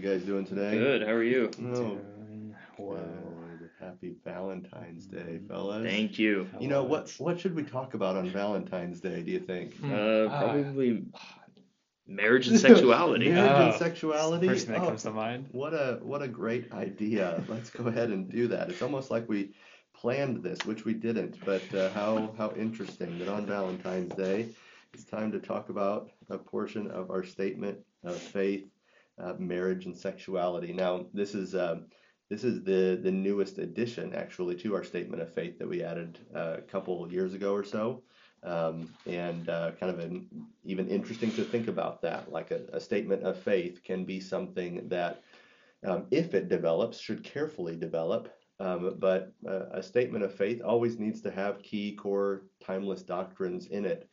you guys doing today? Good. How are you? Oh, Doing well. good. Happy Valentine's Day, fellas. Thank you. You know what? What should we talk about on Valentine's Day? Do you think? Hmm. Uh, Ah. probably marriage and sexuality. Marriage and Oh, sexuality. First thing that Oh, comes to mind. What a what a great idea. Let's go ahead and do that. It's almost like we planned this, which we didn't, but uh, how how interesting that on Valentine's Day, it's time to talk about a portion of our statement of faith, uh, marriage and sexuality. Now, this is um, this is the the newest addition actually to our statement of faith that we added uh, a couple years ago or so. Um, and uh, kind of an, even interesting to think about that. Like a, a statement of faith can be something that, um, if it develops, should carefully develop. Um, but uh, a statement of faith always needs to have key core timeless doctrines in it.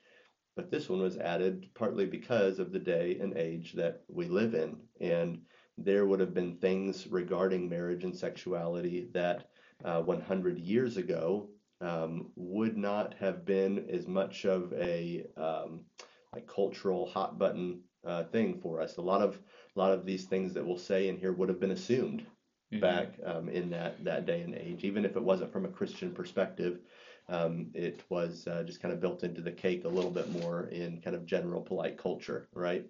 But this one was added partly because of the day and age that we live in. And there would have been things regarding marriage and sexuality that uh, 100 years ago um, would not have been as much of a um, like cultural hot button uh, thing for us. A lot of a lot of these things that we'll say in here would have been assumed Mhm. back um, in that that day and age, even if it wasn't from a Christian perspective. Um, it was uh, just kind of built into the cake a little bit more in kind of general polite culture, right?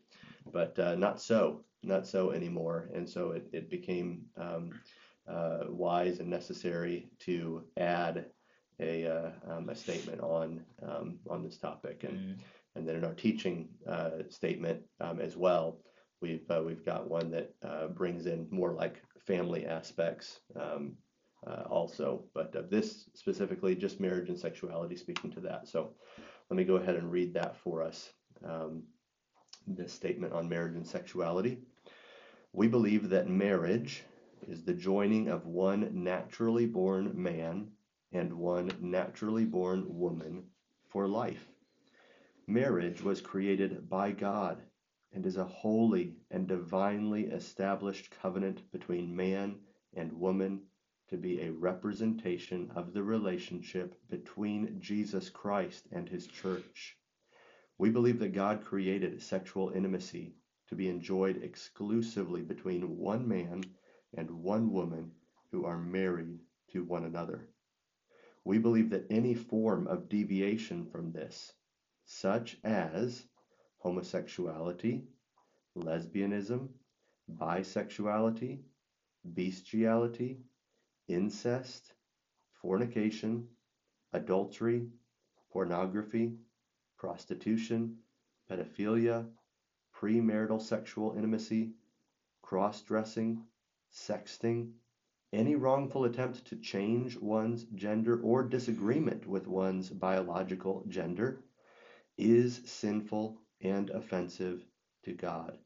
But uh, not so, not so anymore. And so it, it became um, uh, wise and necessary to add a, uh, um, a statement on um, on this topic, and Mhm. and then in our teaching uh, statement um, as well, we've uh, we've got one that uh, brings in more like family aspects um, uh, also, but uh, this specifically just marriage and sexuality, speaking to that. So let me go ahead and read that for us. Um, this statement on marriage and sexuality. We believe that marriage is the joining of one naturally born man and one naturally born woman for life. Marriage was created by God and is a holy and divinely established covenant between man and woman to be a representation of the relationship between Jesus Christ and his church. We believe that God created sexual intimacy to be enjoyed exclusively between one man and one woman who are married to one another. We believe that any form of deviation from this, such as homosexuality, lesbianism, bisexuality, bestiality, incest, fornication, adultery, pornography, prostitution, pedophilia, premarital sexual intimacy, cross dressing, sexting, any wrongful attempt to change one's gender or disagreement with one's biological gender is sinful and offensive to God.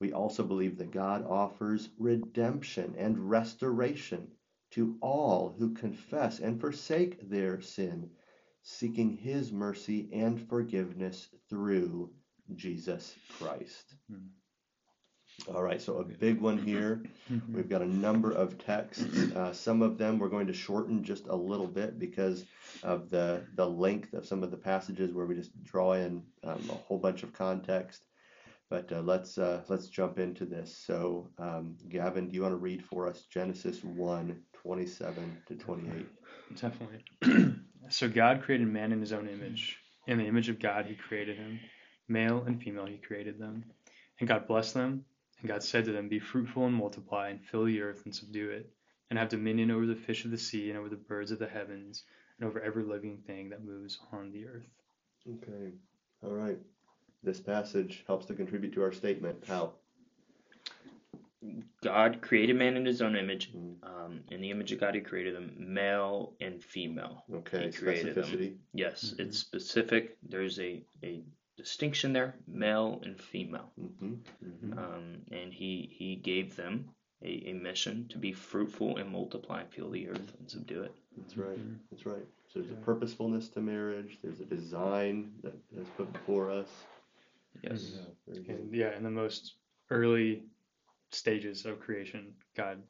We also believe that God offers redemption and restoration to all who confess and forsake their sin, seeking His mercy and forgiveness through Jesus Christ. Hmm. All right, so a big one here. We've got a number of texts. Uh, some of them we're going to shorten just a little bit because of the the length of some of the passages where we just draw in um, a whole bunch of context. But uh, let's uh, let's jump into this. So, um, Gavin, do you want to read for us Genesis 1, 27 to 28? Definitely. so God created man in his own image. In the image of God, he created him. Male and female, he created them. And God blessed them. And God said to them, Be fruitful and multiply, and fill the earth and subdue it, and have dominion over the fish of the sea, and over the birds of the heavens, and over every living thing that moves on the earth. Okay. All right. This passage helps to contribute to our statement. How? God created man in his own image. Mm, Um, in the image of God, he created them, male and female. Okay, He created them. specificity. Yes, Mhm. it's specific. There's a, a distinction there, male and female. hmm hmm Um, and he, he gave them a, a mission to be fruitful and multiply and fill the earth and subdue it. That's right. Mhm. That's right. So there's a purposefulness to marriage. There's a design that is put before us. Yes. Yeah. And yeah, in the most early stages of creation, God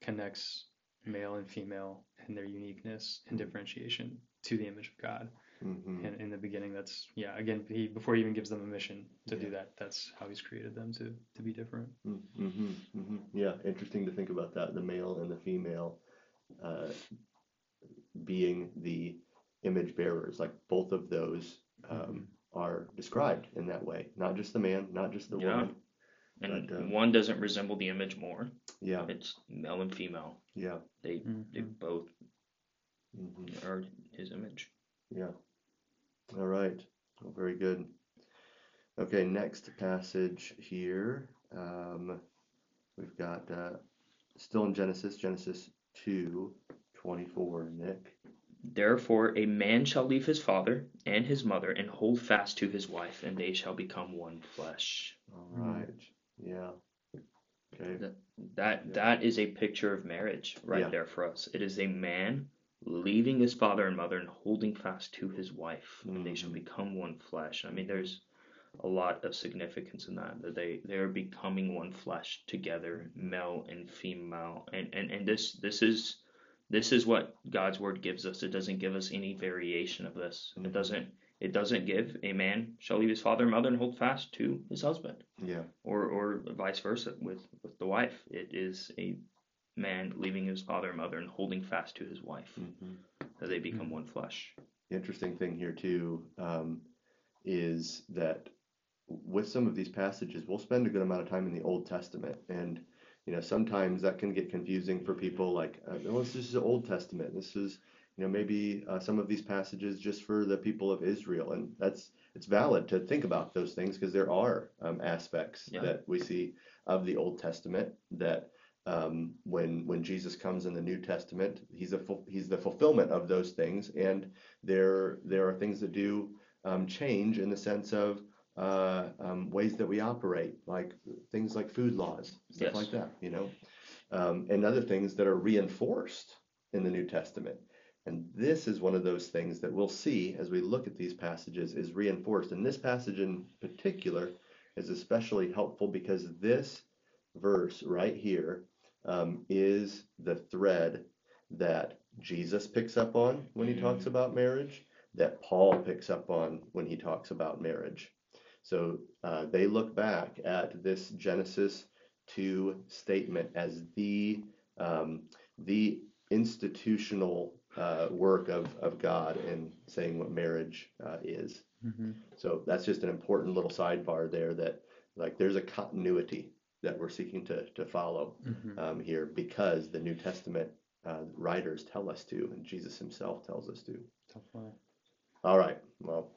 connects male and female and their uniqueness and differentiation to the image of God. hmm in, in the beginning. That's yeah. Again, he before he even gives them a mission to do that, that's how he's created them to to be different. hmm hmm Yeah, interesting to think about that. The male and the female uh, being the image bearers, like both of those um, are described in that way. Not just the man, not just the Yeah. woman. And But, um, one doesn't resemble the image more. Yeah, It's male and female. yeah, They they Mhm. both hmm are his image. yeah. All right, well, very good. Okay, next passage here. Um, we've got uh, still in Genesis, Genesis two twenty four. Nick. Therefore, a man shall leave his father and his mother and hold fast to his wife, and they shall become one flesh. All right. Right. Yeah. Okay. That Yeah. that is a picture of marriage right Yeah. there for us. It is a man leaving his father and mother and holding fast to his wife, and they shall Mhm. become one flesh. I mean, there's a lot of significance in that that they they are becoming one flesh together, male and female, and and and this this is this is what God's word gives us. It doesn't give us any variation of this. Mhm. It doesn't it doesn't give a man shall leave his father and mother and hold fast to his husband Yeah. or or vice versa with with the wife. It is a man leaving his father and mother and holding fast to his wife, hmm that they become one flesh. The interesting thing here too um, is that with some of these passages, we'll spend a good amount of time in the Old Testament, and you know sometimes that can get confusing for people. Like, oh, this is the Old Testament. This is you know maybe uh, some of these passages just for the people of Israel, and that's it's valid to think about those things because there are um, aspects Yeah. that we see of the Old Testament that um, when when Jesus comes in the New Testament, he's a he's the fulfillment of those things, and there there are things that do um, change in the sense of uh, um, ways that we operate, like things like food laws, stuff Yes. like that, you know, um, and other things that are reinforced in the New Testament. And this is one of those things that we'll see as we look at these passages is reinforced. And this passage in particular is especially helpful because this verse right here um, is the thread that Jesus picks up on when he talks Mm. about marriage, that Paul picks up on when he talks about marriage. So uh, they look back at this Genesis 2 statement as the um, the institutional uh, work of, of God in saying what marriage uh, is. Mm-hmm. So that's just an important little sidebar there that like there's a continuity that we're seeking to, to follow Mm-hmm. um, here because the New Testament uh, writers tell us to, and Jesus himself tells us to. Definitely. All right, well,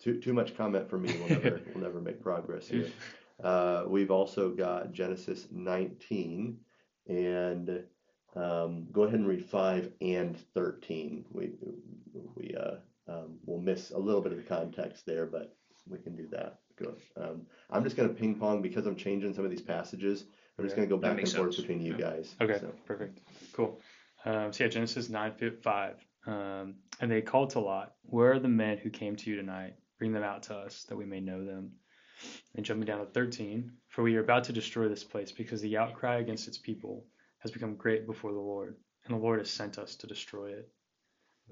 too too much comment for me. We'll never we'll never make progress here. Uh, we've also got Genesis 19, and um, go ahead and read five and 13. We we uh, um, we'll miss a little bit of the context there, but we can do that. Go. Um, I'm just going to ping pong because I'm changing some of these passages. I'm just going to go back and forth sense. between you Yeah. guys. Okay, So, perfect. Cool. Um, so yeah, Genesis 9, 5. Um, and they called to Lot, Where are the men who came to you tonight? Bring them out to us, that we may know them. And jumping down to 13, For we are about to destroy this place, because the outcry against its people has become great before the Lord, and the Lord has sent us to destroy it.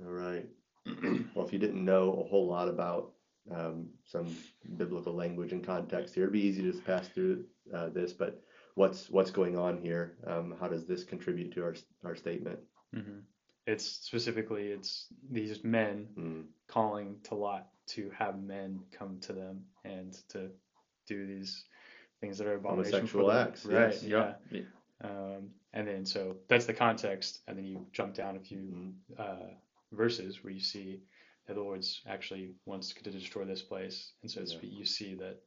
all right. well, if you didn't know a whole lot about um, some biblical language and context here, it'd be easy to just pass through uh, this. But what's what's going on here? Um, how does this contribute to our our statement? hmm It's specifically, it's these men Mm, calling to Lot to have men come to them and to do these things that are abomination for Homosexual acts, Right. yes. Yeah. Yeah. Um, and then so that's the context, and then you jump down a few mm, uh, verses where you see that the Lord's actually wants to destroy this place, and so it's, Yeah. you see that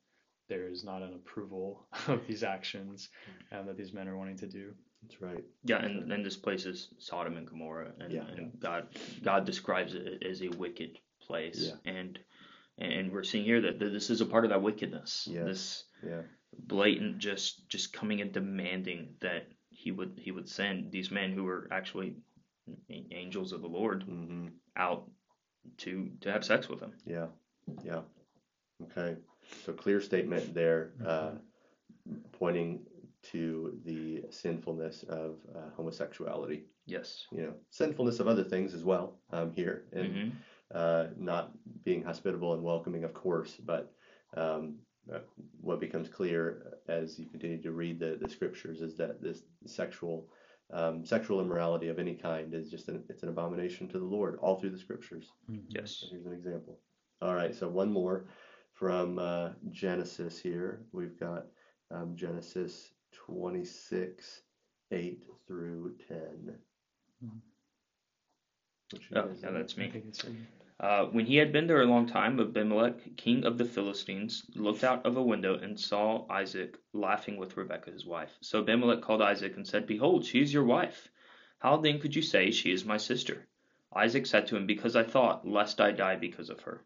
there is not an approval of these actions um, that these men are wanting to do. that's right. Yeah, and, and this place is Sodom and Gomorrah, and, Yeah. and God God describes it as a wicked place, Yeah. and and we're seeing here that, that this is a part of that wickedness. Yes. This Yeah. Blatant just just coming and demanding that he would he would send these men who were actually angels of the Lord hmm out to to have sex with him. Yeah. Yeah. Okay. So clear statement there, uh, pointing to the sinfulness of uh, homosexuality. Yes. You know, sinfulness of other things as well um, here, and hmm uh, not being hospitable and welcoming, of course, but um, what becomes clear as you continue to read the, the scriptures is that this sexual um, sexual immorality of any kind is just an, it's an abomination to the Lord all through the scriptures. Yes. Here's an example. All right, so one more from uh, Genesis here. We've got um, Genesis 26, 8 through 10. Mhm. Oh, yeah, that's me. Uh, when he had been there a long time, Abimelech, king of the Philistines, looked out of a window and saw Isaac laughing with Rebekah his wife. So Abimelech called Isaac and said, Behold, she is your wife. How then could you say, She is my sister? Isaac said to him, Because I thought, lest I die because of her.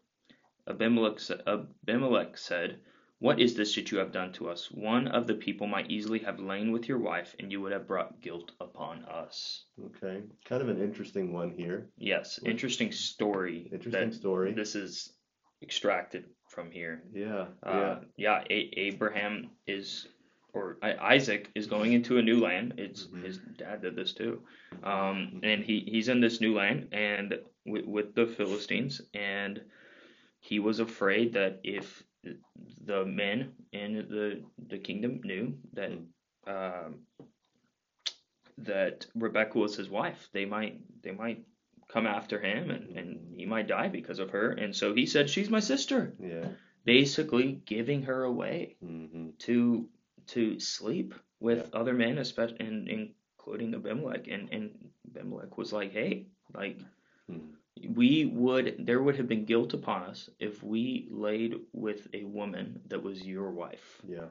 Abimelech, Abimelech said, What is this that you have done to us? One of the people might easily have lain with your wife, and you would have brought guilt upon us. Okay, kind of an interesting one here. Yes, interesting story. Interesting story. This is extracted from here. Yeah, Uh, yeah, A- Abraham is, or I- Isaac is going into a new land. It's Mhm. his dad did this too, um, and he he's in this new land and with, with the Philistines, and he was afraid that if the men in the the kingdom knew that. Um, that Rebekah was his wife. They might they might come after him and, and he might die because of her. And so he said, She's my sister. yeah. Basically giving her away hmm to to sleep with other men, especially and including Abimelech. And, and Abimelech was like, Hey, like Mhm. We would there would have been guilt upon us if we laid with a woman that was your wife. Yeah.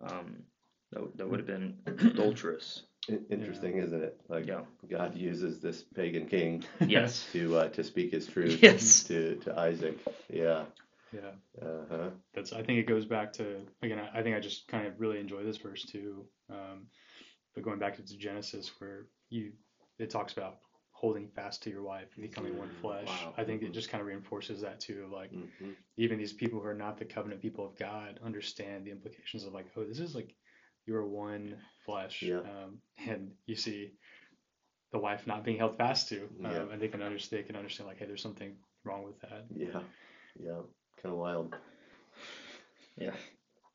Um that, that would have been adulterous. I- interesting, isn't it? Like Yeah. God uses this pagan king Yes. to uh, to speak His truth Yes. to to Isaac. Yeah. Yeah. Uh huh. that's I think it goes back to again I, I think I just kind of really enjoy this verse too um, but going back to Genesis where you it talks about holding fast to your wife and becoming one flesh Wow. I think it Mhm. just kind of reinforces that too of like hmm even these people who are not the covenant people of God understand the implications of like oh this is like you're one flesh Yeah. um, and you see the wife not being held fast to um, Yeah. and they can understand they can understand like hey there's something wrong with that Yeah. Yeah. Kind of wild. Yeah.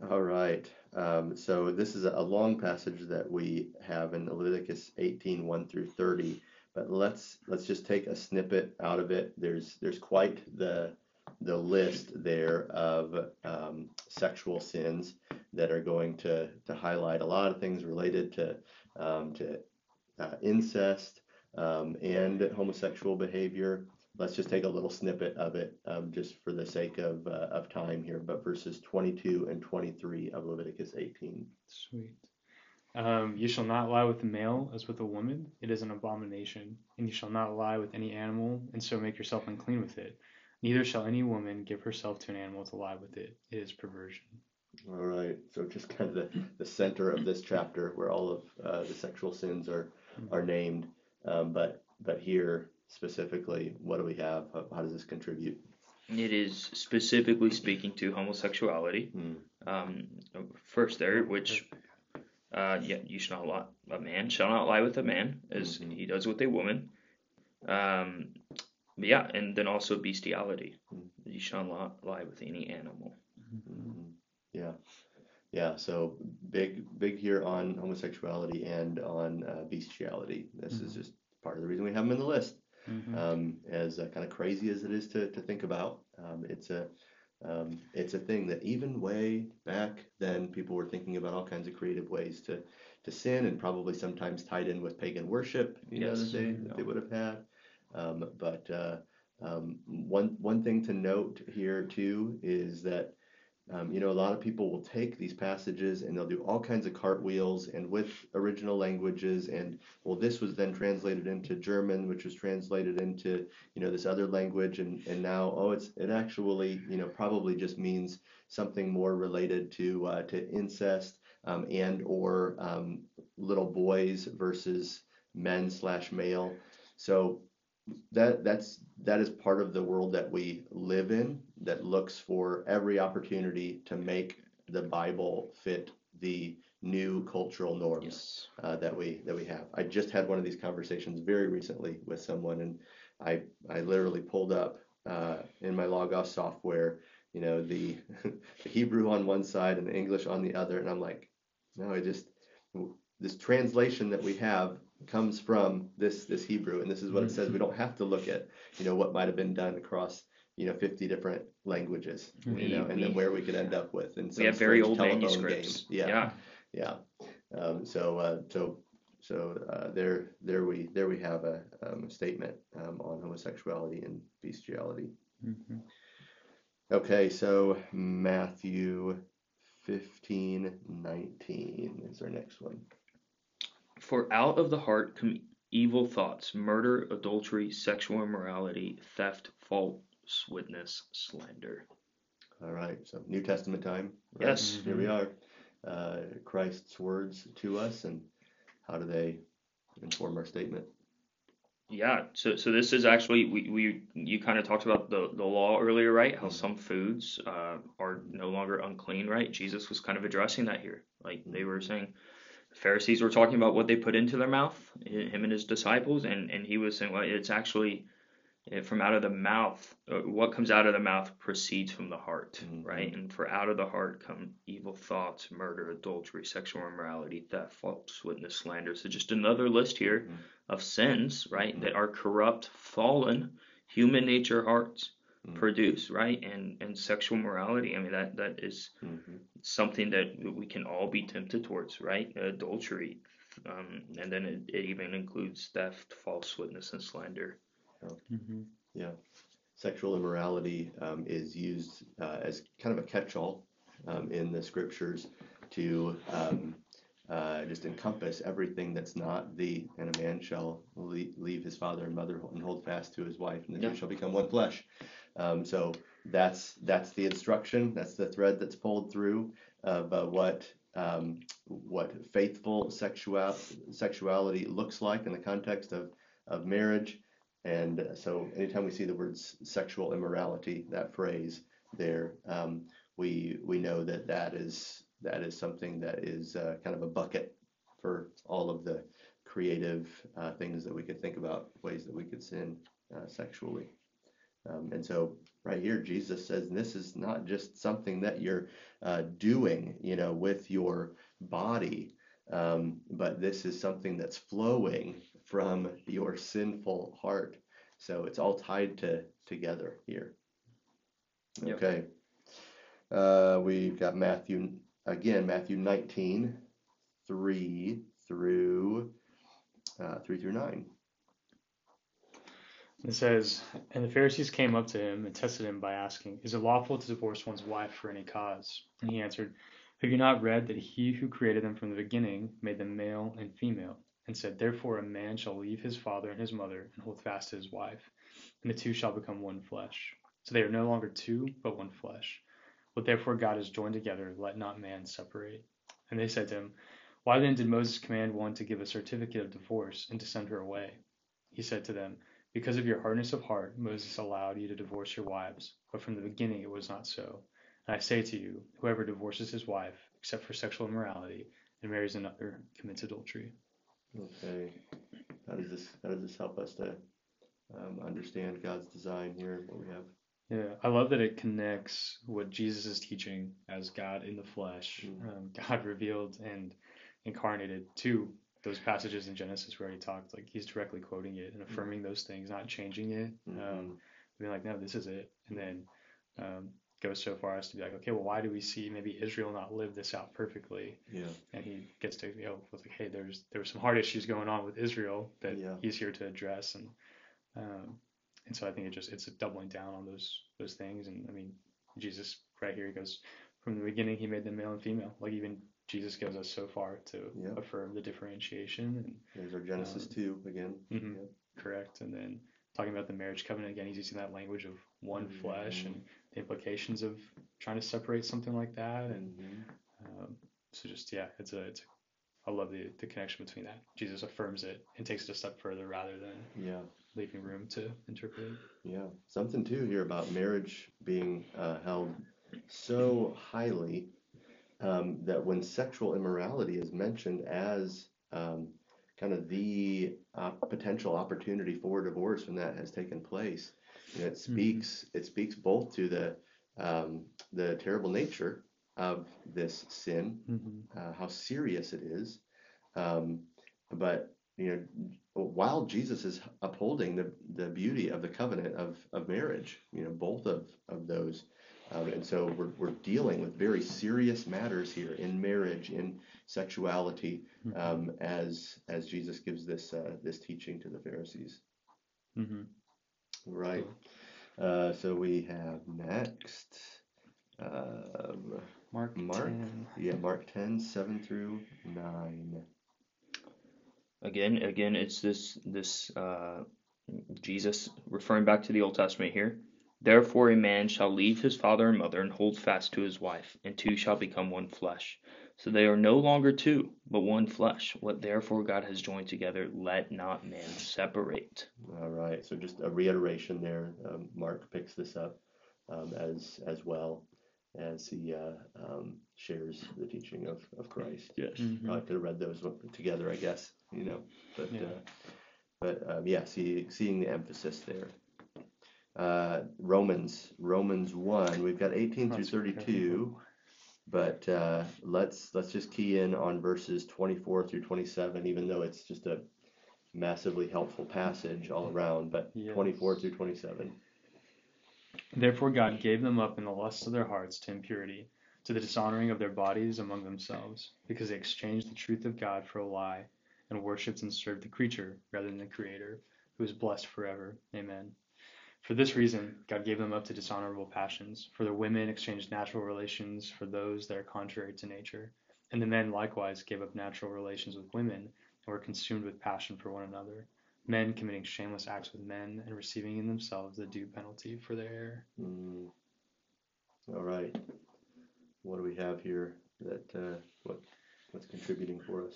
All right. Um, so this is a long passage that we have in Leviticus 18, 1 through 30. Let's let's just take a snippet out of it. There's there's quite the the list there of um, sexual sins that are going to to highlight a lot of things related to um, to uh, incest um, and homosexual behavior. Let's just take a little snippet of it, um, just for the sake of uh, of time here. But verses 22 and 23 of Leviticus 18. Sweet. Um, you shall not lie with a male as with a woman. It is an abomination. And you shall not lie with any animal, and so make yourself unclean with it. Neither shall any woman give herself to an animal to lie with it. It is perversion. All right. So just kind of the, the center of this chapter, where all of uh, the sexual sins are are named. Um, but but here specifically, what do we have? How, how does this contribute? It is specifically speaking to homosexuality. Hmm. Um, first there, which uh, yeah, you shall not lie. A man shall not lie with a man as Mhm. he does with a woman. Um, but yeah, and then also bestiality. Mhm. You shall not lie with any animal. Mhm. Yeah, yeah. So big, big here on homosexuality and on uh, bestiality. This is Mhm. just part of the reason we have them in the list. Mhm. Um, as uh, kind of crazy as it is to, to think about, um, it's a um, it's a thing that even way back then people were thinking about all kinds of creative ways to to sin, and probably sometimes tied in with pagan worship. You know Yes. that they that they would have had. Um, but uh, um, one one thing to note here too is that um, you know a lot of people will take these passages and they'll do all kinds of cartwheels and with original languages and well this was then translated into German which was translated into you know this other language. And and now oh it's it actually you know probably just means something more related to uh, to incest um, and or um, little boys versus men slash male. So that that's that is part of the world that we live in that looks for every opportunity to make the Bible fit the new cultural norms Yes. uh, that we that we have. I just had one of these conversations very recently with someone, and I I literally pulled up uh, in my Logos software, you know, the, the Hebrew on one side and the English on the other, and I'm like, no, I just this translation that we have comes from this this Hebrew, and this is what it says. We don't have to look at you know what might have been done across you know 50 different languages, We- you know, and then where we could end up with. And we have very old manuscripts. Game. yeah. yeah. Um, so uh, so so uh, there there we there we have a, um, a statement um, on homosexuality and bestiality. Mhm. Okay, so Matthew 15, 19 is our next one. For out of the heart come evil thoughts, murder, adultery, sexual immorality, theft, false witness, slander. All right, so New Testament time. right? Yes. Here we are. Uh, Christ's words to us, and how do they inform our statement? Yeah, so so this is actually we, we you kind of talked about the, the law earlier, right? How Mhm. some foods uh, are no longer unclean, right? Jesus was kind of addressing that here. Like they were saying, Pharisees were talking about what they put into their mouth, him and his disciples, and and he was saying, well, it's actually eh, from out of the mouth. uh, What comes out of the mouth proceeds from the heart, Mhm. right? And for out of the heart come evil thoughts, murder, adultery, sexual immorality, theft, false witness, slander. So just another list here Mhm. of sins, right, Mhm. that are corrupt, fallen, human nature hearts Mhm. produce, right, and and sexual morality. I mean that that is Mm-hmm. something that we can all be tempted towards, right? Adultery, um, and then it, it even includes theft, false witness, and slander. Mhm. Yeah. Sexual immorality um, is used uh, as kind of a catch-all um, in the scriptures to um, uh, just encompass everything that's not the, and a man shall le- leave his father and mother and hold fast to his wife, and the Yeah. two shall become one flesh. Um, so that's that's the instruction. That's the thread that's pulled through. Uh, but what um, what faithful sexual sexuality looks like in the context of of marriage. And so, anytime we see the words sexual immorality, that phrase there, um, we we know that that is that is something that is uh, kind of a bucket for all of the creative uh, things that we could think about, ways that we could sin uh, sexually. Um, and so, right here, Jesus says this is not just something that you're uh, doing, you know, with your body, um, but this is something that's flowing from your sinful heart. So it's all tied to together here. Yep. Okay. Uh, we've got Matthew again, Matthew 19, 3 through uh, 3 through 9. It says, And the Pharisees came up to him and tested him by asking, Is it lawful to divorce one's wife for any cause? And he answered, Have you not read that he who created them from the beginning made them male and female? And said, Therefore a man shall leave his father and his mother and hold fast to his wife, and the two shall become one flesh. So they are no longer two, but one flesh. What therefore God has joined together, let not man separate. And they said to him, Why then did Moses command one to give a certificate of divorce and to send her away? He said to them, because of your hardness of heart, Moses allowed you to divorce your wives, but from the beginning it was not so. And I say to you, whoever divorces his wife, except for sexual immorality, and marries another, commits adultery. Okay. How does this how does this help us to um, understand God's design here? What we have. Yeah, I love that it connects what Jesus is teaching as God in the flesh, Mm. um, God revealed and incarnated to those passages in Genesis where he talked. Like he's directly quoting it and affirming those things, not changing it. Mhm. Um, being like, no, this is it. And then um, goes so far as to be like, okay, well, why do we see maybe Israel not live this out perfectly? Yeah. And he gets to, you know, with like, hey, there's there were some hard issues going on with Israel that Yeah. he's here to address, and um, and so I think it just it's a doubling down on those those things. And I mean, Jesus right here he goes from the beginning he made them male and female. Like even Jesus goes us so far to Yeah. affirm the differentiation And There's our Genesis Um, 2 again. mhm, Yep. correct. And then talking about the marriage covenant again, he's using that language of one flesh Mhm. and the implications of trying to separate something like that. And Mhm. um, so just yeah, it's a it's a, I love the the connection between that. Jesus affirms it and takes it a step further rather than Yeah. leaving room to interpret it. Yeah, something too here about marriage being uh, held so highly um, that when sexual immorality is mentioned as um, kind of the uh, potential opportunity for divorce when that has taken place, And it speaks it speaks both to the um, the terrible nature of this sin, hmm uh, how serious it is, um, but you know while Jesus is upholding the, the beauty of the covenant of, of marriage, you know both of of those, um, and so we're we're dealing with very serious matters here in marriage, in sexuality, um, as as Jesus gives this uh, this teaching to the Pharisees. hmm Right. Uh, so we have next. Um, Mark, Mark? 10. yeah, Mark 10, 7 through 9. Again, again, it's this this uh, Jesus referring back to the Old Testament here. Therefore, a man shall leave his father and mother and hold fast to his wife, and two shall become one flesh. So they are no longer two, but one flesh. What therefore God has joined together, let not man separate. All right. So just a reiteration there. Um, Mark picks this up um, as as well as he uh, um, shares the teaching of, of Christ. Yes. Mhm. Probably could have read those together, I guess, you know. But Yeah. uh, but um, yeah, see, seeing the emphasis there. Uh, Romans Romans one, we've got 18 through 32, but uh, let's let's just key in on verses 24 through 27, even though it's just a massively helpful passage all around. But Yes. 24 through 27. Therefore God gave them up in the lusts of their hearts to impurity, to the dishonoring of their bodies among themselves, because they exchanged the truth of God for a lie, and worshipped and served the creature rather than the Creator, who is blessed forever. Amen. For this reason, God gave them up to dishonorable passions, for the women exchanged natural relations for those that are contrary to nature, and the men likewise gave up natural relations with women, and were consumed with passion for one another men committing shameless acts with men and receiving in themselves the due penalty for their error. Mm. All right. What do we have here that uh, what what's contributing for us?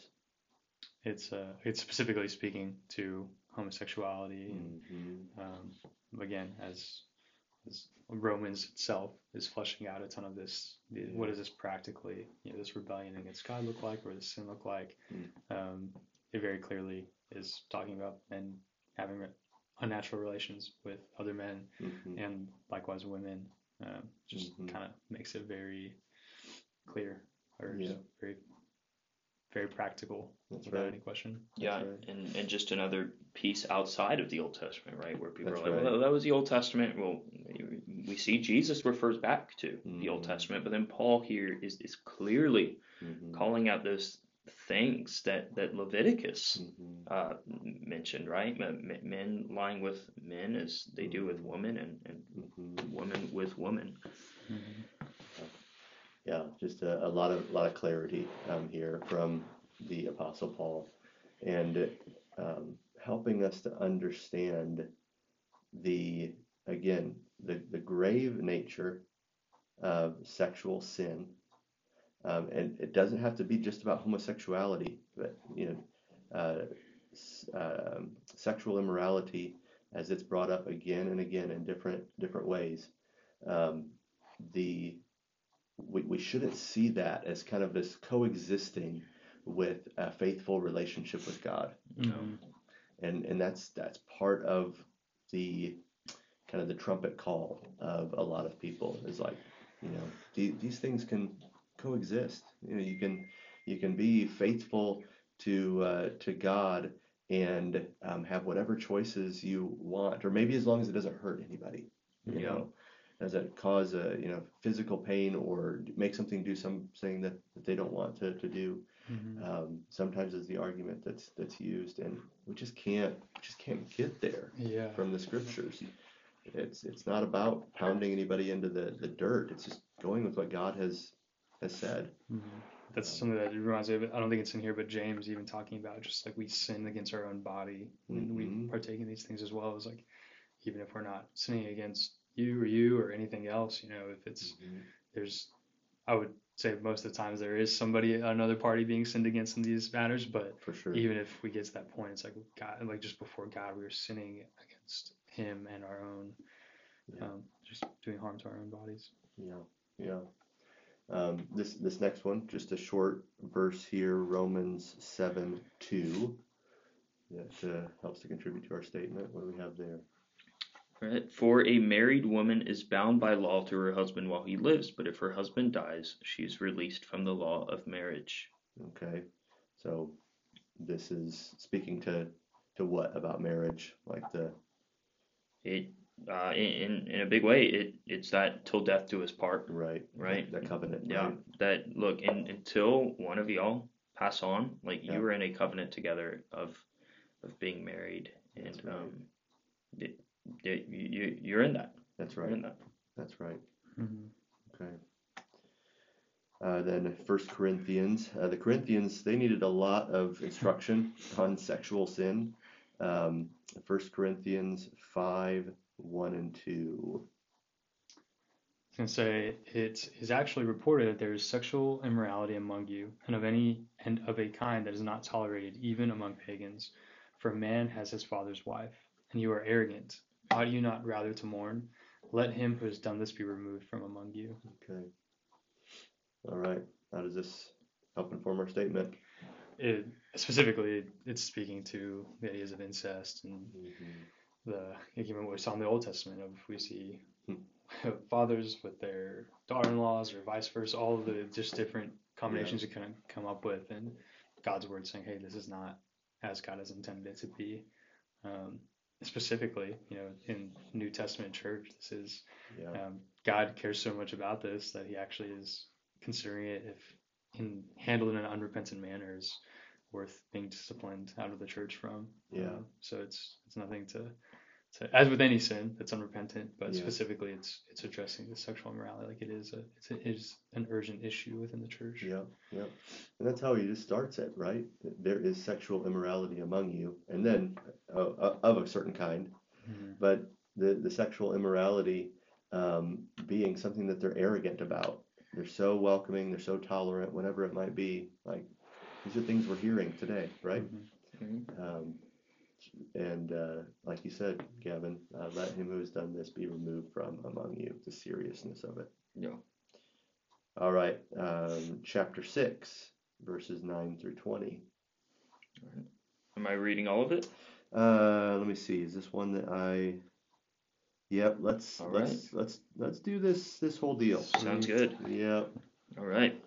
It's uh, it's specifically speaking to homosexuality, and Mhm. um, again, as as Romans itself is fleshing out a ton of this. the- What does this practically, you know, this rebellion against God look like? What does sin look like? Mm. Um, it very clearly is talking about men having unnatural relations with other men Mhm. and likewise women. Um, just Mhm. kind of makes it very clear or Yeah. very very practical That's without right. any question. Yeah, right. and, and just another piece outside of the Old Testament, right? Where people That's are like, right. well, that was the Old Testament. Well, we see Jesus refers back to the Old Mhm. Testament, but then Paul here is, is clearly Mhm. calling out those things that, that Leviticus Mhm. uh, mentioned, right? M- m- Men lying with men as they do with women, and, and Mhm. women with women. Yeah, just a, a lot of lot of clarity um, here from the Apostle Paul, and um, helping us to understand the again the the grave nature of sexual sin, um, and it doesn't have to be just about homosexuality, but you know, uh, um, sexual immorality as it's brought up again and again in different different ways. Um, the we, we shouldn't see that as kind of this coexisting with a faithful relationship with God. Mhm. And and that's that's part of the kind of the trumpet call of a lot of people is like, you know, the, these things can coexist. You know, you can you can be faithful to uh, to God and um, have whatever choices you want, or maybe as long as it doesn't hurt anybody. You Yeah. know, doesn't cause a you know physical pain or make something do something that, that they don't want to, to do. Mhm. Um, sometimes is the argument that's that's used, and we just can't we just can't get there Yeah. from the scriptures. It's it's not about pounding anybody into the, the dirt. It's just going with what God has has said. Mhm. That's something that reminds me of. I don't think it's in here, but James even talking about just like we sin against our own body when we Mhm. partake in these things as well. It's like even if we're not sinning against you or you or anything else, you know, if it's there's, I would say most of the times there is somebody another party being sinned against in these matters, but For sure. even if we get to that point, it's like God, like just before God, we were sinning against Him and our own, Yeah. um, just doing harm to our own bodies. Yeah, yeah. Um, this this next one, just a short verse here, Romans seven two. That uh, helps to contribute to our statement. What do we have there? Right? For a married woman is bound by law to her husband while he lives, but if her husband dies, she is released from the law of marriage. Okay, so this is speaking to to what about marriage? Like the It uh, in in a big way, it it's that till death do us part, right, right? the covenant, Yeah, right? that look, in, until one of y'all pass on, like Yeah. you were in a covenant together of of being married, and right. um, it, it, you you're in that. That's You're right. in that. That's right. Mhm. Okay. Uh, then First Corinthians, uh, the Corinthians they needed a lot of instruction on sexual sin. Um, First Corinthians five one and two. I was gonna say it is actually reported that there is sexual immorality among you, and of any and of a kind that is not tolerated even among pagans. For a man has his father's wife, and you are arrogant. Ought you not rather to mourn? Let him who has done this be removed from among you. Okay. All right. How does this help inform our statement? It specifically it's speaking to the ideas of incest and the even what we saw in the Old Testament of we see fathers with their daughter-in-laws or vice versa, all of the just different combinations you can come up with, and God's word saying, "Hey, this is not as God has intended it to be." Um, specifically, you know, in New Testament church, this is Yeah. um, God cares so much about this that He actually is considering it if in handled in an unrepentant manner is worth being disciplined out of the church from. Yeah. Um, so it's it's nothing to, to as with any sin that's unrepentant, but Yeah. specifically it's it's addressing the sexual immorality like it is a it's a, it is an urgent issue within the church. Yep, yep. And that's how he just starts it, right? There is sexual immorality among you, and then uh, uh, of a certain kind, Mhm. but the, the sexual immorality um, being something that they're arrogant about. They're so welcoming, they're so tolerant, whatever it might be. Like, these are things we're hearing today, right? Mhm. Um, and uh, like you said, Gavin, uh, let him who has done this be removed from among you, the seriousness of it. Yeah. All right, um, chapter 6, verses 9 through 20. All right. Am I reading all of it? Uh, let me see. Is this one that I? Yep. Let's All let's let's let's do this this whole deal. Sounds good. Yep. All right.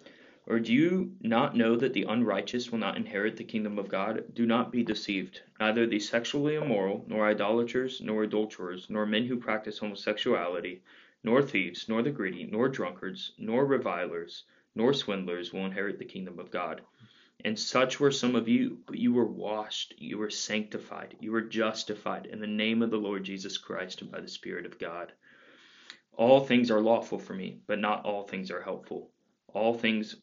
Or do you not know that the unrighteous will not inherit the kingdom of God? Do not be deceived. Neither the sexually immoral, nor idolaters, nor adulterers, nor men who practice homosexuality, nor thieves, nor the greedy, nor drunkards, nor revilers, nor swindlers will inherit the kingdom of God. And such were some of you, but you were washed, you were sanctified, you were justified in the name of the Lord Jesus Christ and by the Spirit of God. All things are lawful for me, but not all things are helpful. All things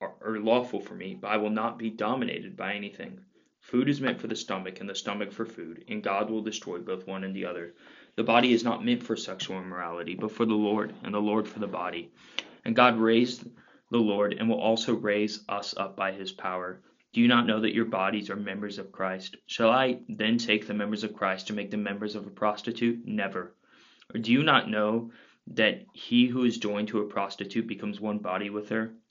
are, lawful for me, but I will not be dominated by anything. Food is meant for the stomach, and the stomach for food, and God will destroy both one and the other. The body is not meant for sexual immorality, but for the Lord, and the Lord for the body. And God raised the Lord, and will also raise us up by his power. Do you not know that your bodies are members of Christ? Shall I then take the members of Christ to make them members of a prostitute? Never. Or do you not know that he who is joined to a prostitute becomes one body with her?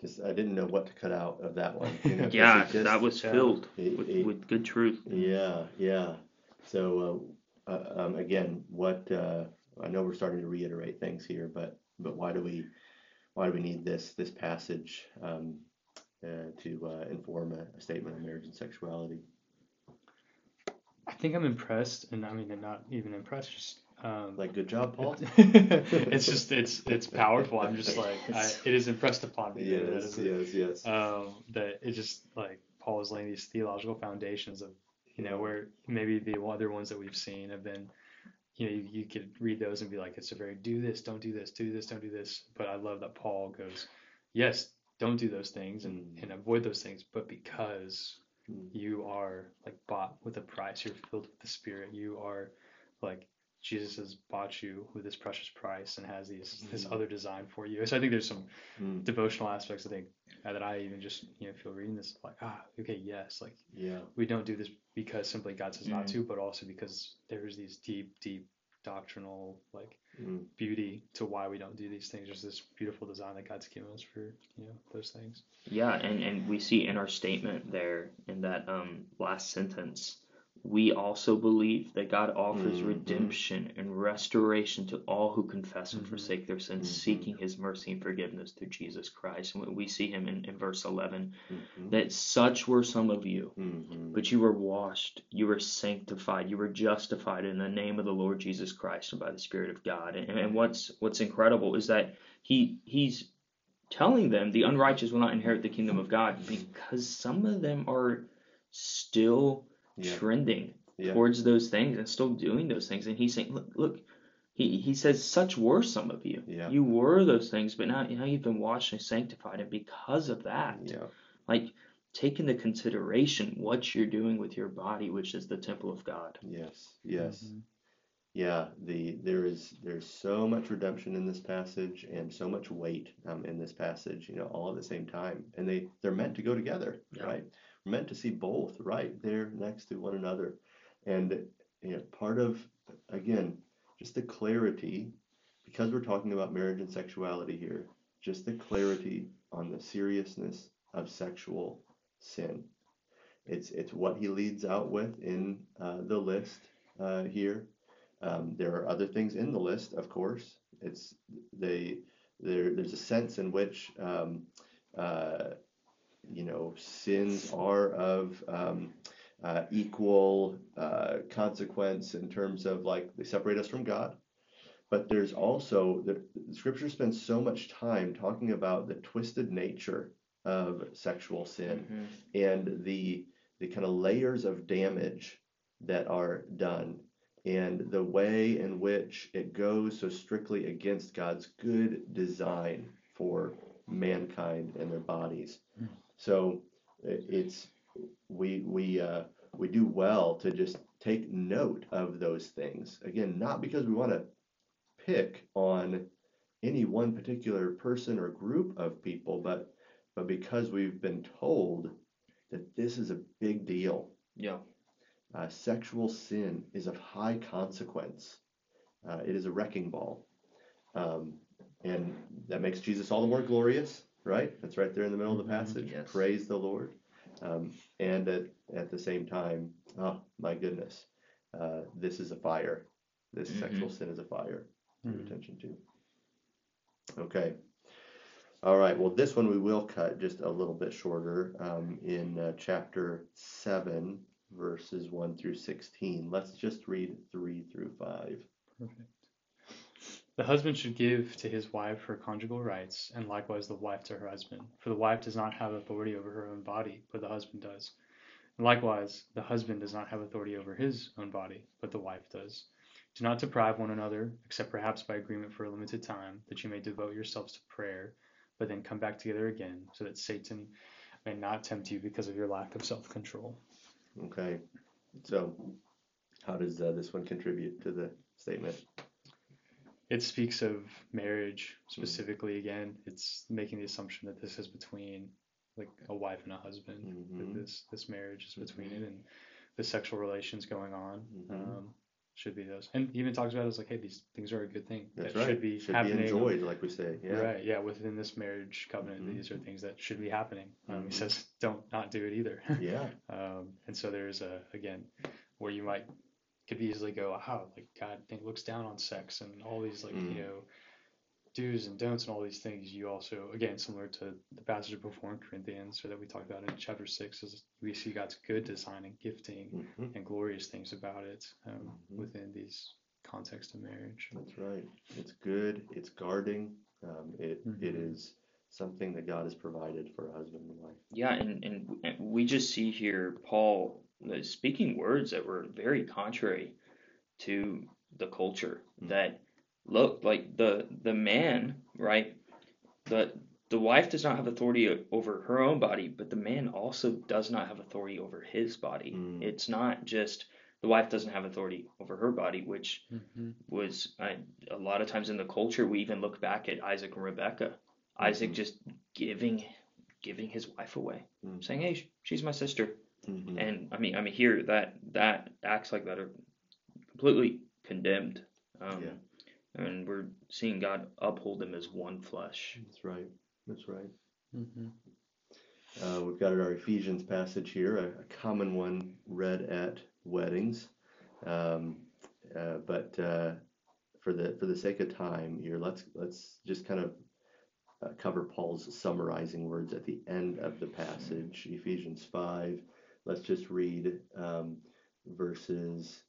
Just I didn't know what to cut out of that one. you know, 'cause Yeah, just- that was yeah. filled It- with, it- with good truth. Yeah, yeah. So uh, uh, um, again, what uh, I know we're starting to reiterate things here, but but why do we why do we need this this passage um, uh, to uh, inform a, a statement on marriage and sexuality? I think I'm impressed, and I mean, I'm not even impressed. Just um, Like, good job, Paul. it's just it's it's powerful. I'm just like I, it is impressed upon me. that yes, is- yes, yes. um, that it just like Paul is laying these theological foundations of you know where maybe the other ones that we've seen have been you know you, you could read those and be like it's a very do this don't do this do this don't do this but I love that Paul goes yes don't do those things and, Mm. and avoid those things but because Mm. you are like bought with a price you're filled with the spirit you are like Jesus has bought you with this precious price and has these this Mhm. other design for you. So I think there's some Mm, devotional aspects. I think uh, that I even just you know feel reading this like ah okay yes like yeah. we don't do this because simply God says not Mm. to, but also because there's these deep deep doctrinal like Mm, beauty to why we don't do these things. There's this beautiful design that God's given us for you know those things. Yeah, and, and we see in our statement there in that um, last sentence, we also believe that God offers Mhm. redemption and restoration to all who confess and Mhm. forsake their sins, Mhm. seeking his mercy and forgiveness through Jesus Christ. And we- we see him in, in verse 11 mhm, that such were some of you, mhm. but you were washed, you were sanctified, you were justified in the name of the Lord Jesus Christ and by the Spirit of God. And, and what's what's incredible is that he he's telling them the unrighteous will not inherit the kingdom of God because some of them are still Yeah. trending Yeah. towards those things and still doing those things. And he's saying, look, look. He, he says, such were some of you. Yeah. You were those things, but now, now you've been washed and sanctified. And because of that, Yeah. like take into consideration what you're doing with your body, which is the temple of God. Yes. Yes. Mhm. Yeah, the there is there's so much redemption in this passage and so much weight um, in this passage, you know, all at the same time, and they they're meant to go together, Yeah. right? Meant to see both right there next to one another, and you know, part of again just the clarity, because we're talking about marriage and sexuality here, just the clarity on the seriousness of sexual sin. It's it's what he leads out with in uh, the list uh, here. Um, there are other things in the list, of course. It's they there. There's a sense in which um, uh, you know sins are of um, uh, equal uh, consequence in terms of like they separate us from God. But there's also the, the Scripture spends so much time talking about the twisted nature of sexual sin and the the kind of layers of damage that are done and the way in which it goes so strictly against God's good design for mankind and their bodies. Mm. So it's we we uh, we do well to just take note of those things again, not because we want to pick on any one particular person or group of people, but but because we've been told that this is a big deal. Yeah. Uh, sexual sin is of high consequence. Uh, it is a wrecking ball. Um, and that makes Jesus all the more glorious, right? That's right there in the middle of the Mhm, passage. yes. Praise the Lord. Um, and at, at the same time, oh my goodness, uh, this is a fire. This Mhm. sexual sin is a fire to pay Mhm. attention to. Okay. All right. Well, this one we will cut just a little bit shorter um, in uh, chapter 7, verses 1 through 16. Let's just read 3 through 5. Perfect. The husband should give to his wife her conjugal rights, and likewise the wife to her husband. For the wife does not have authority over her own body, but the husband does. And likewise, the husband does not have authority over his own body, but the wife does. Do not deprive one another, except perhaps by agreement for a limited time, that you may devote yourselves to prayer, but then come back together again, so that Satan may not tempt you because of your lack of self control. Okay. So, how does uh, this one contribute to the statement? It speaks of marriage specifically again it's making the assumption that this is between like a wife and a husband Mhm. that this this marriage is between it and the sexual relations going on Mhm. um, should be those and he even talks about it as like hey these things are a good thing That's that right. should be should happening be enjoyed, like we say. Yeah. right yeah within this marriage covenant Mhm. these are things that should be happening um, he says don't not do it either Yeah. um, and so there's a again where you might could easily go, wow, like God think, looks down on sex and all these like Mm. you know do's and don'ts and all these things. You also again similar to the passage before in Corinthians, or that we talked about in chapter six, is we see God's good design and gifting Mhm. and glorious things about it um, Mhm. within these context of marriage. That's right. It's good. It's guarding. Um, it, it Mhm. is something that God has provided for a husband and wife. Yeah, and, and and we just see here Paul speaking words that were very contrary to the culture. Mm. That look like the the man, right? The the wife does not have authority over her own body, but the man also does not have authority over his body. Mm. It's not just the wife doesn't have authority over her body, which Mm-hmm. was I, a lot of times in the culture we even look back at Isaac and Rebekah. Isaac Mhm. just giving giving his wife away, Mm. saying, "Hey, she's my sister." Mhm. And I mean, I mean here that that acts like that are completely condemned. Um, Yeah. And we're seeing God uphold them as one flesh. That's right. That's right. Mm-hmm. Uh, we've got our Ephesians passage here, a, a common one read at weddings. Um, uh, but uh, for the for the sake of time here, let's let's just kind of uh, cover Paul's summarizing words at the end of the passage, Ephesians five. Let's just read um, verses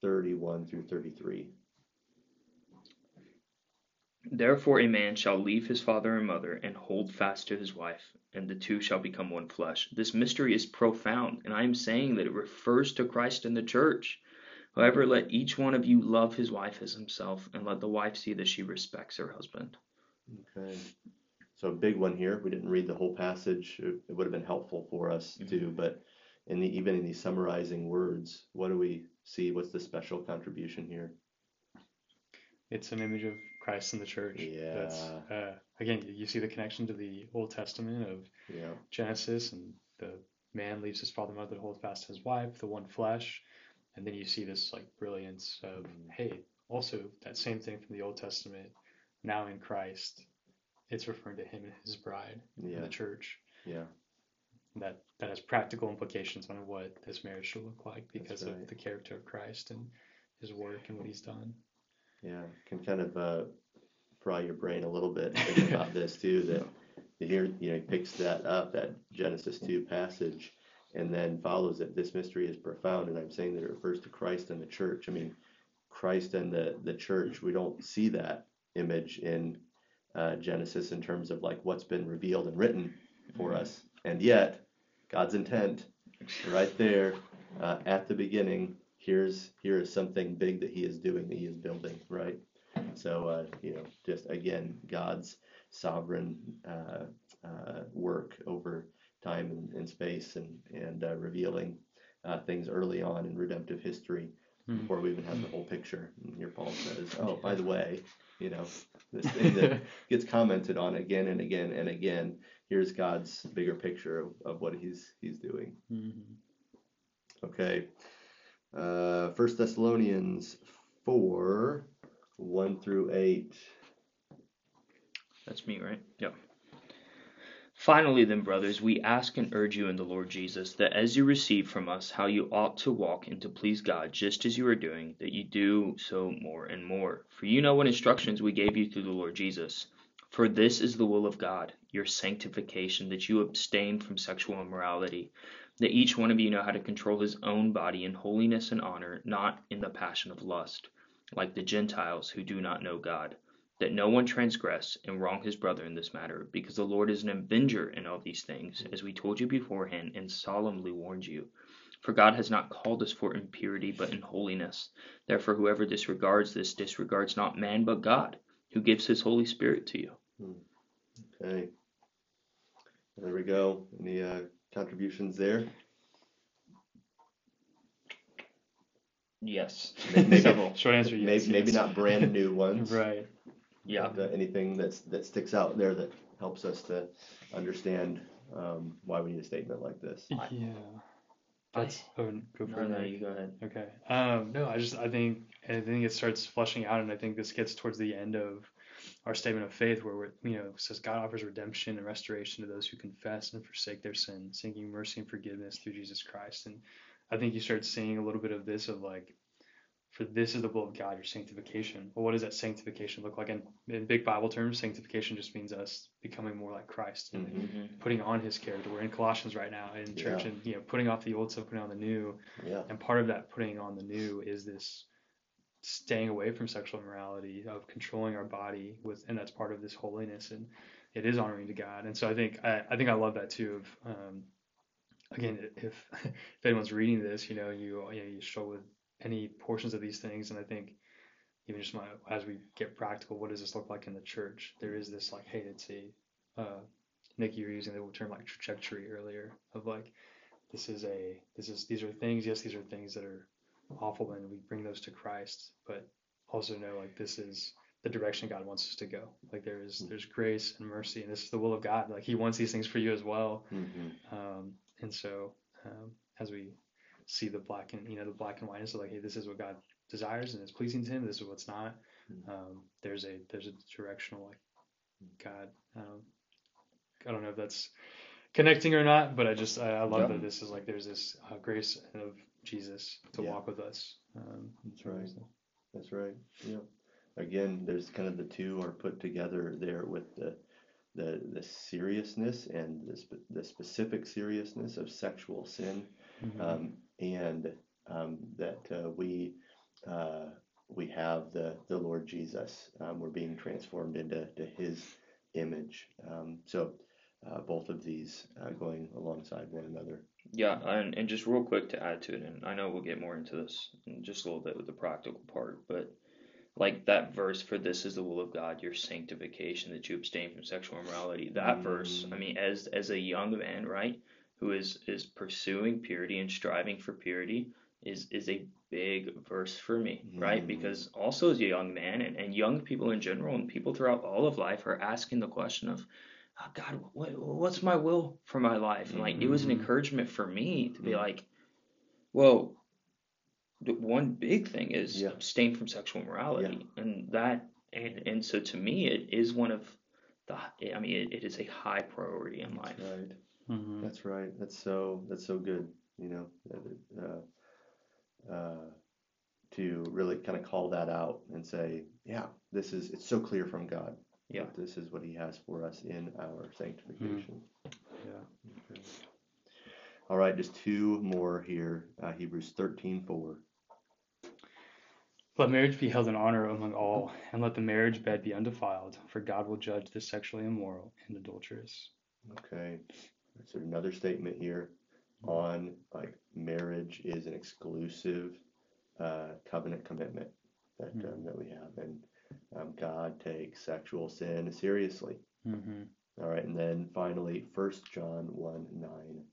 thirty-one through thirty-three. Therefore, a man shall leave his father and mother and hold fast to his wife, and the two shall become one flesh. This mystery is profound, and I am saying that it refers to Christ and the church. However, let each one of you love his wife as himself, and let the wife see that she respects her husband. Okay. So a big one here. We didn't read the whole passage. It, it would have been helpful for us Mhm. too. But in the even in these summarizing words, what do we see? What's the special contribution here? It's an image of Christ in the church. That's, Yeah. uh, again, you- see the connection to the Old Testament of Yeah. Genesis, and the man leaves his father and mother to hold fast to his wife, the one flesh, and then you see this like brilliance of Mhm. hey, also that same thing from the Old Testament, now in Christ, it's referring to him and his bride, in Yeah. the church. Yeah. That that has practical implications on what this marriage should look like because right. of the character of Christ and his work and what he's done. Yeah. Can kind of uh, fry your brain a little bit thinking about this too. That that here, you know, he picks that up that Genesis two passage. And then follows it. This mystery is profound, and I'm saying that it refers to Christ and the church. I mean, Christ and the the church. We don't see that image in uh, Genesis in terms of like what's been revealed and written for us. And yet, God's intent, right there uh, at the beginning, here's here is something big that He is doing, that He is building, right? So uh, you know, just again, God's sovereign uh, uh, work over time and, and space, and and uh, revealing uh, things early on in redemptive history Mhm. before we even have the whole picture. And here Paul says, "Oh, by the way, you know, this thing that gets commented on again and again and again. Here's God's bigger picture of, of what He's He's doing." Mm-hmm. Okay. Uh, First Thessalonians four, one through eight. That's me, right? Yep. Finally, then, brothers, we ask and urge you in the Lord Jesus that as you receive from us how you ought to walk and to please God, just as you are doing, that you do so more and more. For you know what instructions we gave you through the Lord Jesus. For this is the will of God, your sanctification, that you abstain from sexual immorality, that each one of you know how to control his own body in holiness and honor, not in the passion of lust, like the Gentiles who do not know God that no one transgress and wrong his brother in this matter, because the Lord is an avenger in all these things, as we told you beforehand and solemnly warned you. For God has not called us for impurity, but in holiness. Therefore, whoever disregards this disregards not man, but God, who gives his Holy Spirit to you. Okay. There we go. Any uh, contributions there? Yes. Maybe- Several. Short answer, yes. Maybe, maybe not brand new ones. Right. Yeah. But, uh, anything that's that sticks out there that helps us to understand um, why we need a statement like this. Yeah. That's oh, go for No, it. no, you go ahead. Okay. Um, no, I just I think I think it starts fleshing out, and I think this gets towards the end of our statement of faith, where we're you know says God offers redemption and restoration to those who confess and forsake their sin, seeking mercy and forgiveness through Jesus Christ. And I think you start seeing a little bit of this of like, for this is the will of God, your sanctification. Well, what does that sanctification look like? And in big Bible terms, sanctification just means us becoming more like Christ and Mhm. Mhm. putting on His character. We're in Colossians right now in church, Yeah. and you know putting off the old stuff, putting on the new. Yeah. And part of that putting on the new is this staying away from sexual immorality, of controlling our body with, and that's part of this holiness, and it is honoring to God. And so I think I, I think I love that too. Of um, again, if if anyone's reading this, you know, you you, know, you struggle with any portions of these things, and I think even just my as we get practical, what does this look like in the church? There is this like, hey, it's a uh, Nick, you were using the term like trajectory earlier of like this is a this is these are things yes these are things that are awful and we bring those to Christ, but also know like this is the direction God wants us to go. Like there is there's grace and mercy, and this is the will of God. Like He wants these things for you as well. Mm-hmm. Um, and so um, as we see the black and you know the black and white, and so like hey, this is what God desires and is pleasing to Him. This is what's not. Mhm. Um, there's a there's a directional like God. Um, I don't know if that's connecting or not, but I just I, I love Yeah. that this is like there's this uh, grace of Jesus to Yeah. walk with us. Um, That's right. That's right. Yeah. Again, there's kind of the two are put together there with the the the seriousness and the spe- the specific seriousness of sexual sin, Mhm. um, and um, that uh, we uh, we have the the Lord Jesus. Um, we're being transformed into to His image. Um, so uh, both of these uh, going alongside one another. Yeah, and, and just real quick to add to it, and I know we'll get more into this in just a little bit with the practical part, but like that verse for this is the will of God, your sanctification, that you abstain from sexual immorality. That verse, I Mm. mean, as as a young man, right, who is is pursuing purity and striving for purity, is is a big verse for me, right? Mm. Because also as a young man, and, and young people in general, and people throughout all of life are asking the question of, oh, God, what, what's my will for my life? And like, it was an Mhm. encouragement for me to be Mhm. like, well, the one big thing is Yeah. abstain from sexual morality, and that, and and so to me, it is one of the, I mean, it, it is a high priority in life. Right. Mhm. That's right. That's so that's so good. You know, uh, uh, to really kind of call that out and say, yeah, this is it's so clear from God. Yeah. This is what He has for us in our sanctification. Yeah. Okay. All right, just two more here. Uh, Hebrews thirteen four. Let marriage be held in honor among all, and let the marriage bed be undefiled, for God will judge the sexually immoral and adulterous. Okay. So another statement here on like marriage is an exclusive uh, covenant commitment that um, that we have, and um, God takes sexual sin seriously. Mm-hmm. All right, and then finally, First John one nine.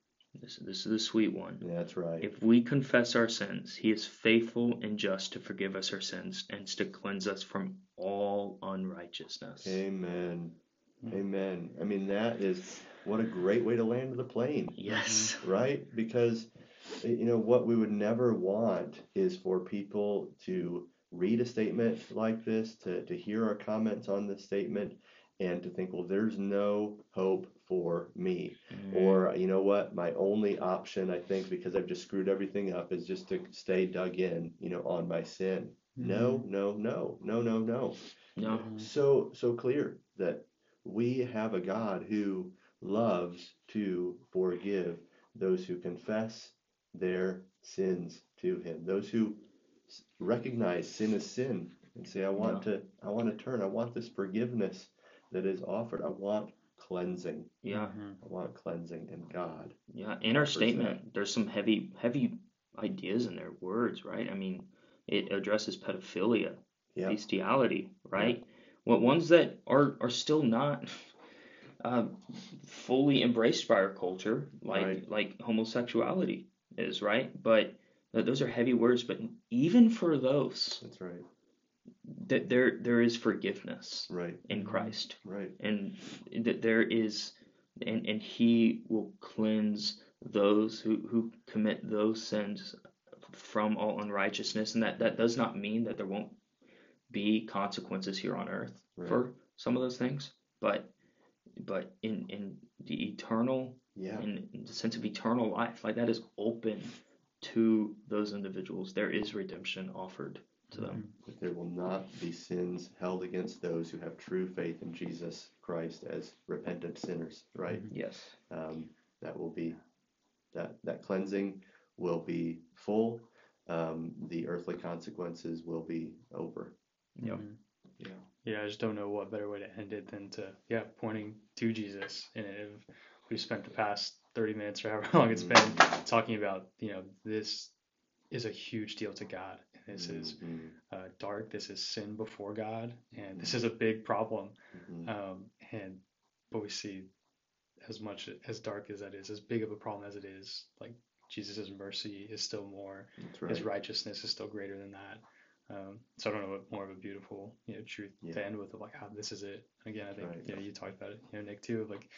This this is the sweet one. That's right. If we confess our sins, he is faithful and just to forgive us our sins and to cleanse us from all unrighteousness. Amen. Mm. Amen. I mean, that is what a great way to land the plane. Yes. right? Because you know what we would never want is for people to read a statement like this, to, to hear our comments on this statement, and to think, well, there's no hope for me. Mm. Or, you know what, my only option, I think, because I've just screwed everything up, is just to stay dug in, you know, on my sin. No, no, no, no, no, no. no. So, so clear that we have a God who loves to forgive those who confess their sins to him those who recognize sin as sin and say i want to i want to turn i want this forgiveness that is offered i want cleansing Yeah. i want cleansing in god Yeah. In our statement, there's some heavy heavy ideas in their words, right? I mean, it addresses pedophilia, yeah bestiality, right? What ones that are are still not uh, fully embraced by our culture, like Right. like homosexuality is, right? But th- those are heavy words. But even for those, that's right th- there there is forgiveness right in Christ, right and that there is, and and He will cleanse those who who commit those sins from all unrighteousness, and that that does not mean that there won't be consequences here on earth Right. for some of those things, but but in in the eternal yeah in, in the sense of eternal life, like that is open to those individuals. There is redemption offered to them. that there will not be sins held against those who have true faith in jesus christ as repentant sinners right Yes. um, that will be that that cleansing will be full um, the earthly consequences will be over Yep. Mhm. yeah Yeah, I just don't know what better way to end it than to yeah, pointing to Jesus. And if we've spent the past thirty minutes or however long it's been talking about, you know, this is a huge deal to God. This is Mhm, uh, dark. This is sin before God, and this is a big problem. Um, and but we see as much as dark as that is, as big of a problem as it is, like Jesus' mercy is still more. Right. His righteousness is still greater than that. Um, so I don't know more of a beautiful you know truth Yeah. to end with of like how this is it. And again, I think right. you know you talked about it, you know Nick too. Of like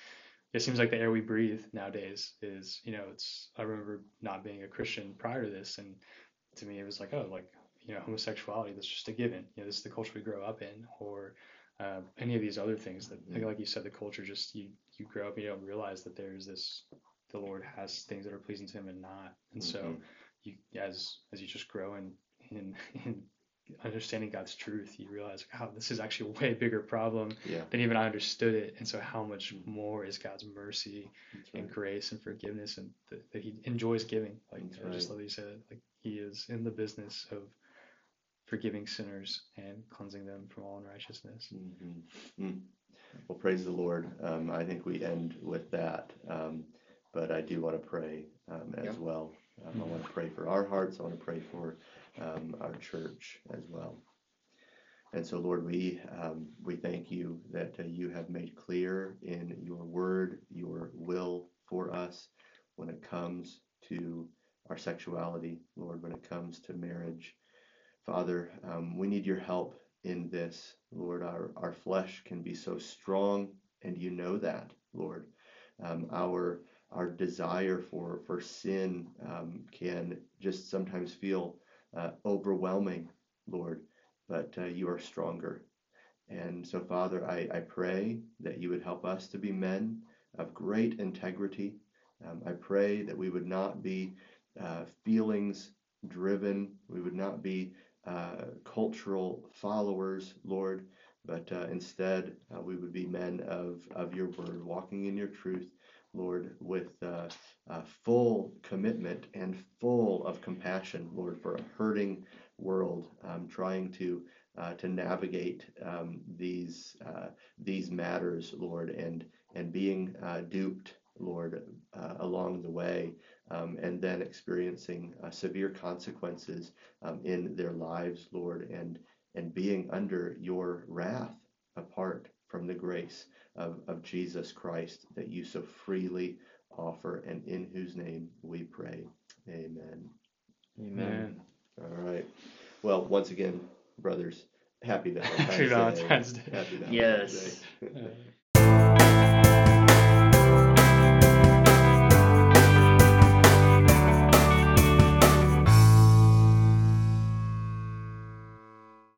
it seems like the air we breathe nowadays is you know it's I remember not being a Christian prior to this, and to me it was like oh like you know homosexuality that's just a given. You know this is the culture we grow up in, or um, any of these other things that like, like you said the culture just you you grow up you don't realize that there's this the Lord has things that are pleasing to Him and not, and so Mhm. you as as you just grow in in, in understanding God's truth, you realize, wow, this is actually a way bigger problem Yeah, than even I understood it. And so, how much more is God's mercy that's and grace and forgiveness, and that, that He enjoys giving? Like That's I just love you said, it. like He is in the business of forgiving sinners and cleansing them from all unrighteousness. Mhm. Mm. Well, praise the Lord. Um, I think we end with that. Um, but I do want to pray um, as Yeah. well. Um, I want to pray for our hearts. I want to pray for um, our church as well. And so, Lord, we um, we thank you that uh, you have made clear in your word your will for us when it comes to our sexuality, Lord, when it comes to marriage. Father, um, we need your help in this, Lord. Our, our flesh can be so strong, and you know that, Lord. Um, our our desire for for sin um, can just sometimes feel uh, overwhelming, Lord. But uh, you are stronger, and so Father, I, I pray that you would help us to be men of great integrity. Um, I pray that we would not be uh, feelings driven. We would not be uh, cultural followers, Lord, but uh, instead uh, we would be men of, of your word, walking in your truth, Lord, with uh, uh, full commitment and full of compassion, Lord, for a hurting world, um, trying to uh, to navigate um, these uh, these matters, Lord, and and being uh, duped, Lord, uh, along the way, um, and then experiencing severe consequences um, in their lives, Lord, and and being under your wrath apart from the grace of, of Jesus Christ that you so freely offer, and in whose name we pray. Amen. Amen. All right. Well, once again, brothers, happy Valentine's Happy Day. Valentine's Day. Happy Valentine's Yes. Day.